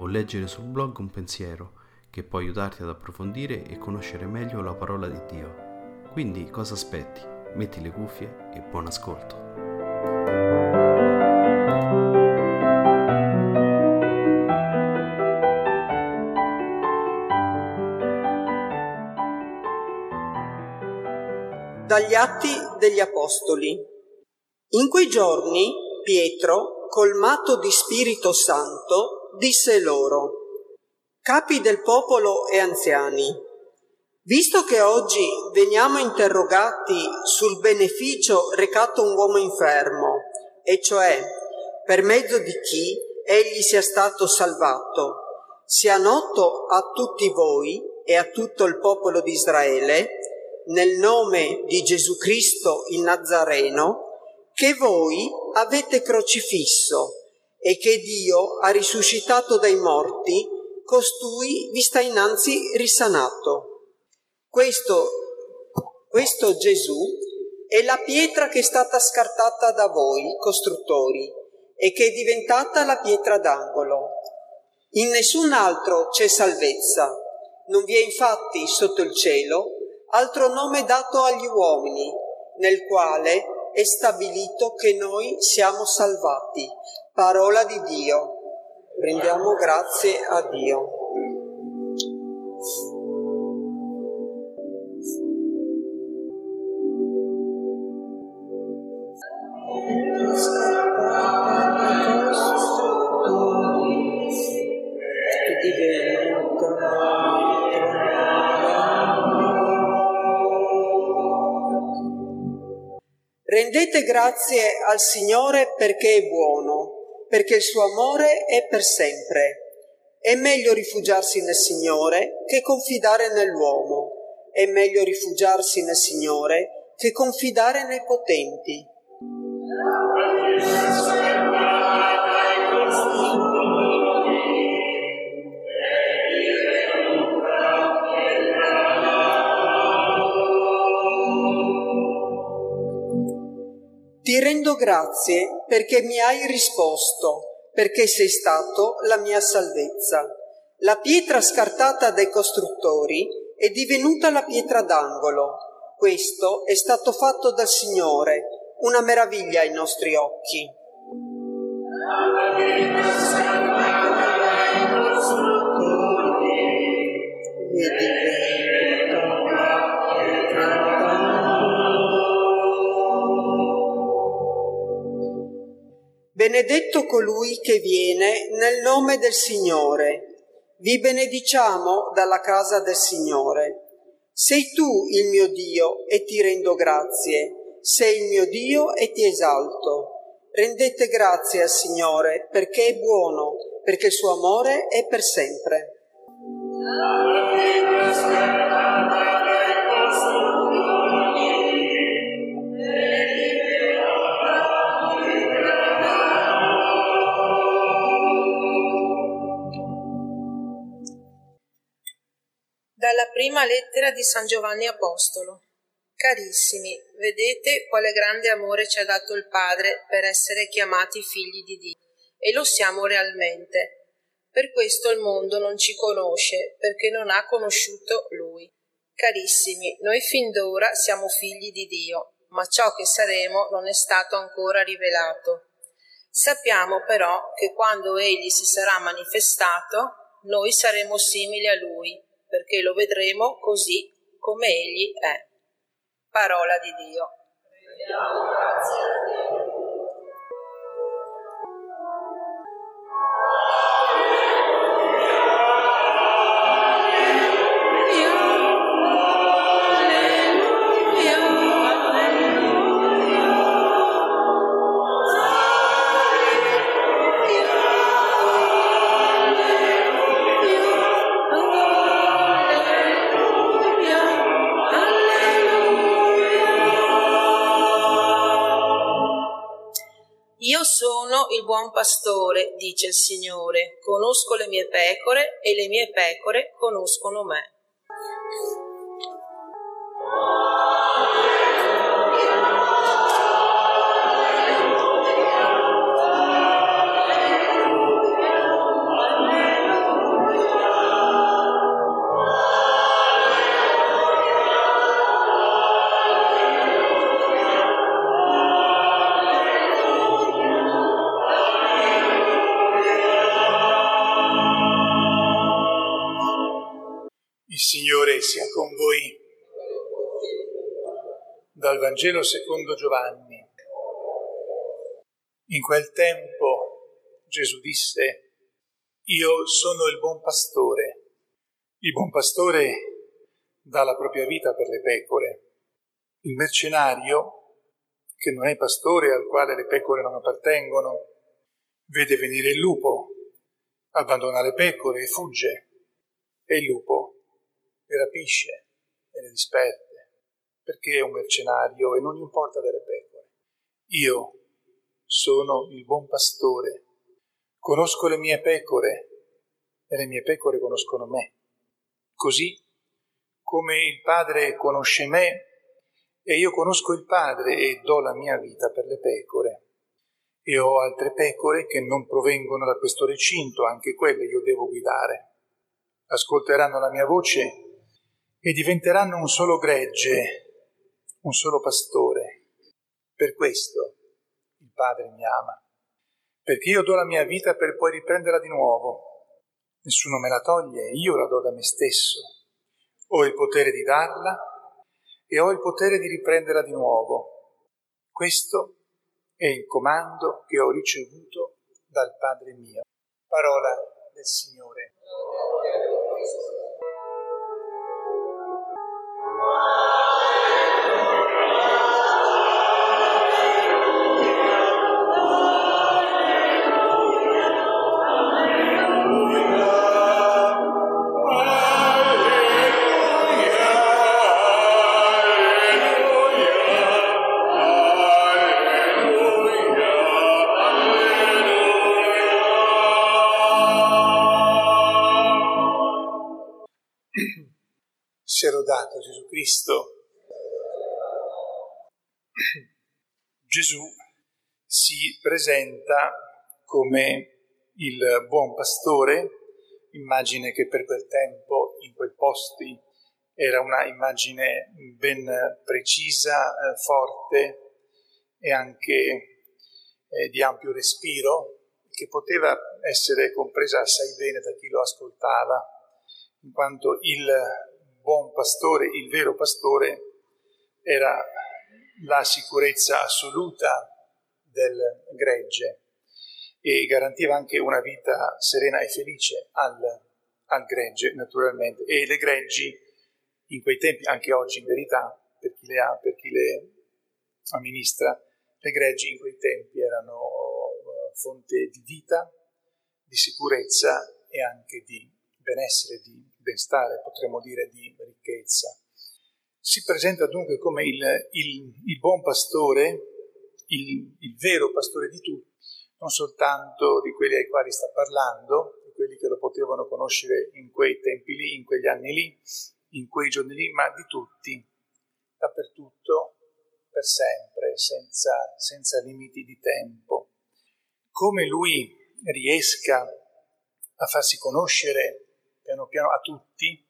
o leggere sul blog un pensiero che può aiutarti ad approfondire e conoscere meglio la parola di Dio. Quindi cosa aspetti? Metti le cuffie e buon ascolto. Dagli Atti degli Apostoli. In quei giorni Pietro, colmato di Spirito Santo, disse loro, capi del popolo e anziani, visto che oggi veniamo interrogati sul beneficio recato a un uomo infermo, e cioè per mezzo di chi egli sia stato salvato, sia noto a tutti voi e a tutto il popolo di Israele, nel nome di Gesù Cristo il Nazareno, che voi avete crocifisso e che Dio ha risuscitato dai morti, costui vi sta innanzi risanato. Questo, questo Gesù è la pietra che è stata scartata da voi, costruttori, e che è diventata la pietra d'angolo. In nessun altro c'è salvezza. Non vi è infatti sotto il cielo altro nome dato agli uomini, nel quale è stabilito che noi siamo salvati. Parola di Dio. Rendiamo grazie a Dio. Rendete grazie al Signore perché è buono perché il suo amore è per sempre. È meglio rifugiarsi nel Signore che confidare nell'uomo. È meglio rifugiarsi nel Signore che confidare nei potenti. Ti rendo grazie perché mi hai risposto, perché sei stato la mia salvezza. La pietra scartata dai costruttori è divenuta la pietra d'angolo. Questo è stato fatto dal Signore, una meraviglia ai nostri occhi. Vedi, Benedetto colui che viene nel nome del Signore. Vi benediciamo dalla casa del Signore. Sei tu il mio Dio e ti rendo grazie. Sei il mio Dio e ti esalto. Rendete grazie al Signore perché è buono, perché il suo amore è per sempre. Dalla prima lettera di San Giovanni Apostolo. Carissimi, vedete quale grande amore ci ha dato il Padre per essere chiamati figli di Dio, e lo siamo realmente. Per questo il mondo non ci conosce, perché non ha conosciuto Lui. Carissimi, noi fin d'ora siamo figli di Dio, ma ciò che saremo non è stato ancora rivelato. Sappiamo però che quando Egli si sarà manifestato, noi saremo simili a Lui perché lo vedremo così come egli è. Parola di Dio. Grazie a Dio. Buon pastore, dice il Signore, conosco le mie pecore e le mie pecore conoscono me. Signore sia con voi. Dal Vangelo secondo Giovanni. In quel tempo Gesù disse, io sono il buon pastore. Il buon pastore dà la propria vita per le pecore. Il mercenario, che non è pastore al quale le pecore non appartengono, vede venire il lupo, abbandona le pecore e fugge. E il lupo le rapisce e le disperde, perché è un mercenario e non gli importa delle pecore. Io sono il buon pastore, conosco le mie pecore e le mie pecore conoscono me. Così come il Padre conosce me e io conosco il Padre e do la mia vita per le pecore. E ho altre pecore che non provengono da questo recinto, anche quelle io devo guidare. Ascolteranno la mia voce e diventeranno un solo gregge, un solo pastore. Per questo il Padre mi ama, perché io do la mia vita per poi riprenderla di nuovo. Nessuno me la toglie, io la do da me stesso. Ho il potere di darla e ho il potere di riprenderla di nuovo. Questo è il comando che ho ricevuto dal Padre mio. Parola del Signore. Sia lodato Gesù Cristo. Gesù si presenta come il buon pastore, immagine che per quel tempo, in quei posti, era una immagine ben precisa, eh, forte e anche eh, di ampio respiro, che poteva essere compresa assai bene da chi lo ascoltava, in quanto il buon pastore, il vero pastore, era la sicurezza assoluta del gregge e garantiva anche una vita serena e felice al, al gregge, naturalmente. E le greggi in quei tempi, anche oggi in verità, per chi le ha, per chi le amministra, le greggi in quei tempi erano uh, fonte di vita, di sicurezza e anche di benessere, di benestare, potremmo dire di ricchezza. Si presenta dunque come il, il, il buon pastore, il, il vero pastore di tutti, non soltanto di quelli ai quali sta parlando, di quelli che lo potevano conoscere in quei tempi lì, in quegli anni lì, in quei giorni lì, ma di tutti, dappertutto, per sempre, senza, senza limiti di tempo. Come lui riesca a farsi conoscere piano piano a tutti,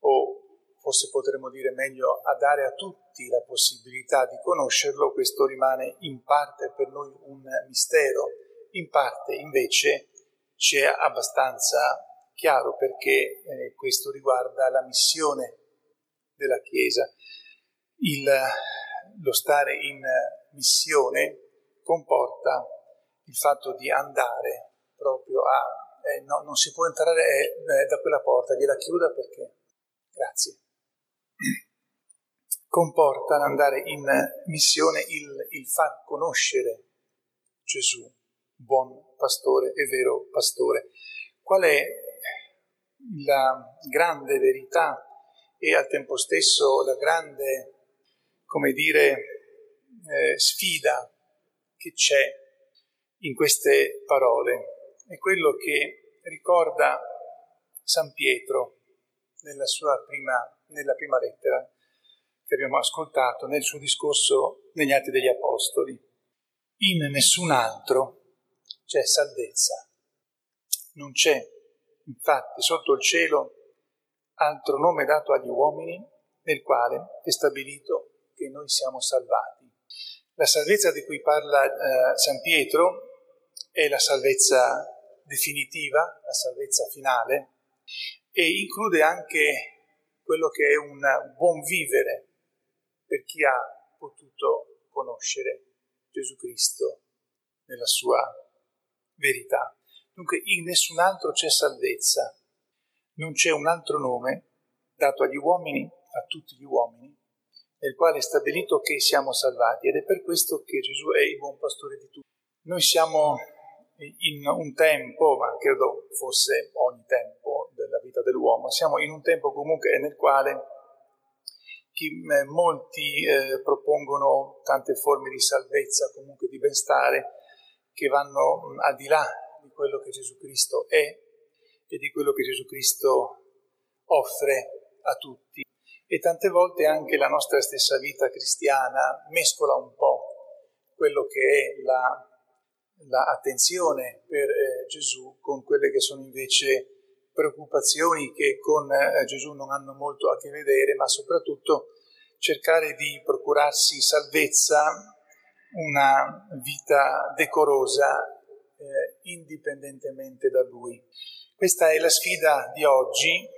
o forse potremmo dire meglio a dare a tutti la possibilità di conoscerlo, questo rimane in parte per noi un mistero, in parte invece c'è abbastanza chiaro perché eh, questo riguarda la missione della Chiesa. Il, lo stare in missione comporta il fatto di andare proprio a eh, no, non si può entrare eh, da quella porta, gliela chiuda perché... Grazie. Comporta l'andare in missione il, il far conoscere Gesù, buon pastore e vero pastore. Qual è la grande verità e al tempo stesso la grande, come dire, eh, sfida che c'è in queste parole è quello che ricorda San Pietro nella sua prima, nella prima lettera che abbiamo ascoltato nel suo discorso negli Atti degli Apostoli. In nessun altro c'è salvezza. Non c'è, infatti, sotto il cielo altro nome dato agli uomini nel quale è stabilito che noi siamo salvati. La salvezza di cui parla eh, San Pietro è la salvezza definitiva, la salvezza finale, e include anche quello che è un buon vivere per chi ha potuto conoscere Gesù Cristo nella sua verità. Dunque in nessun altro c'è salvezza, non c'è un altro nome dato agli uomini, a tutti gli uomini, nel quale è stabilito che siamo salvati ed è per questo che Gesù è il buon pastore di tutti. Noi siamo in un tempo, ma credo fosse ogni tempo della vita dell'uomo, siamo in un tempo comunque nel quale chi, eh, molti eh, propongono tante forme di salvezza, comunque di benstare, che vanno mh, al di là di quello che Gesù Cristo è e di quello che Gesù Cristo offre a tutti. E tante volte anche la nostra stessa vita cristiana mescola un po' quello che è la, la attenzione per eh, Gesù con quelle che sono invece preoccupazioni che con eh, Gesù non hanno molto a che vedere, ma soprattutto cercare di procurarsi salvezza, una vita decorosa eh, indipendentemente da Lui. Questa è la sfida di oggi,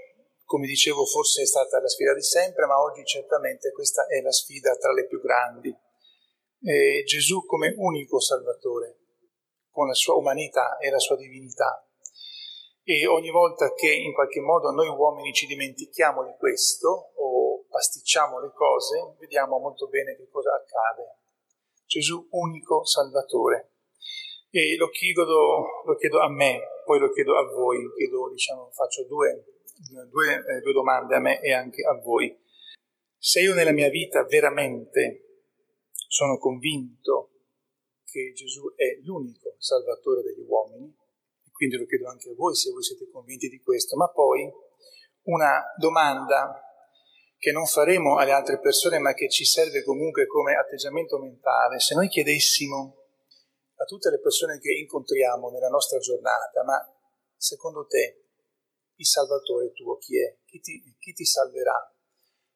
come dicevo forse è stata la sfida di sempre, ma oggi certamente questa è la sfida tra le più grandi. Eh, Gesù come unico Salvatore, con la sua umanità e la sua divinità, e ogni volta che in qualche modo noi uomini ci dimentichiamo di questo o pasticciamo le cose, vediamo molto bene che cosa accade. Gesù unico Salvatore. E lo chiedo, lo chiedo a me, poi lo chiedo a voi, chiedo, diciamo, faccio due, due, eh, due domande a me e anche a voi. Se io nella mia vita veramente sono convinto che Gesù è l'unico Salvatore degli uomini, quindi lo chiedo anche a voi se voi siete convinti di questo, ma poi una domanda che non faremo alle altre persone ma che ci serve comunque come atteggiamento mentale, se noi chiedessimo a tutte le persone che incontriamo nella nostra giornata, ma secondo te il Salvatore tuo chi è? Chi ti, chi ti salverà?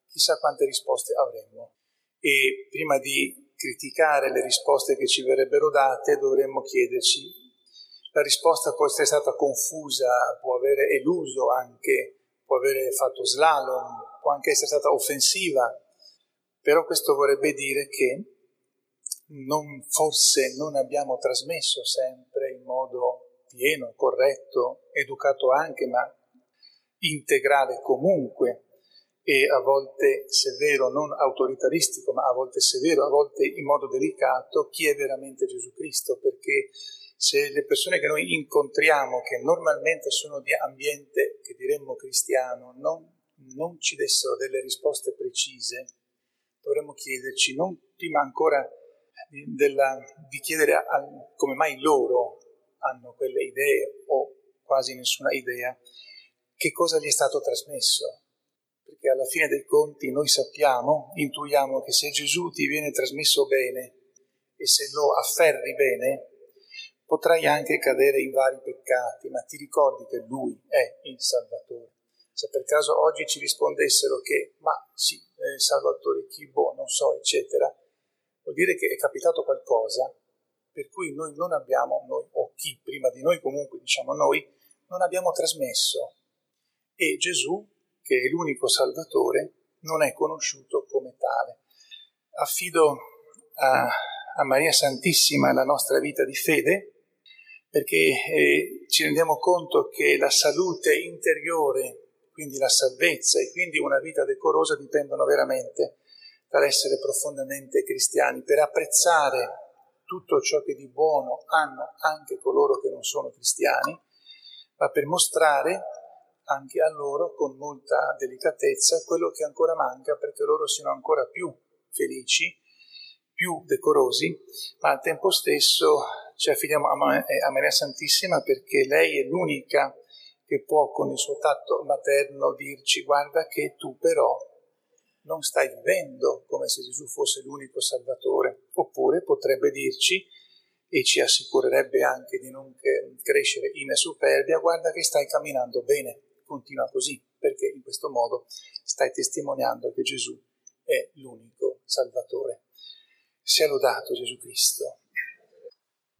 Chissà quante risposte avremmo. E prima di criticare le risposte che ci verrebbero date dovremmo chiederci la risposta può essere stata confusa, può avere eluso anche, può avere fatto slalom, può anche essere stata offensiva, però questo vorrebbe dire che non, forse non abbiamo trasmesso sempre in modo pieno, corretto, educato anche, ma integrale comunque e a volte severo, non autoritaristico, ma a volte severo, a volte in modo delicato, chi è veramente Gesù Cristo, perché se le persone che noi incontriamo, che normalmente sono di ambiente che diremmo cristiano, non, non ci dessero delle risposte precise, dovremmo chiederci, non prima ancora della, di chiedere a, come mai loro hanno quelle idee o quasi nessuna idea, che cosa gli è stato trasmesso. Perché alla fine dei conti noi sappiamo, intuiamo che se Gesù ti viene trasmesso bene e se lo afferri bene, potrai anche cadere in vari peccati, ma ti ricordi che Lui è il Salvatore. Se per caso oggi ci rispondessero che, ma sì, il Salvatore, chi boh, non so, eccetera, vuol dire che è capitato qualcosa per cui noi non abbiamo, noi, o chi prima di noi comunque diciamo noi, non abbiamo trasmesso. E Gesù, che è l'unico Salvatore, non è conosciuto come tale. Affido a, a Maria Santissima la nostra vita di fede, perché eh, ci rendiamo conto che la salute interiore, quindi la salvezza e quindi una vita decorosa dipendono veramente dall'essere profondamente cristiani, per apprezzare tutto ciò che di buono hanno anche coloro che non sono cristiani, ma per mostrare anche a loro con molta delicatezza quello che ancora manca perché loro siano ancora più felici, più decorosi, ma al tempo stesso ci affidiamo a, Maria Santissima perché lei è l'unica che può con il suo tatto materno dirci guarda che tu però non stai vivendo come se Gesù fosse l'unico Salvatore, oppure potrebbe dirci e ci assicurerebbe anche di non crescere in superbia, guarda che stai camminando bene, continua così, perché in questo modo stai testimoniando che Gesù è l'unico Salvatore. Sia lodato Gesù Cristo.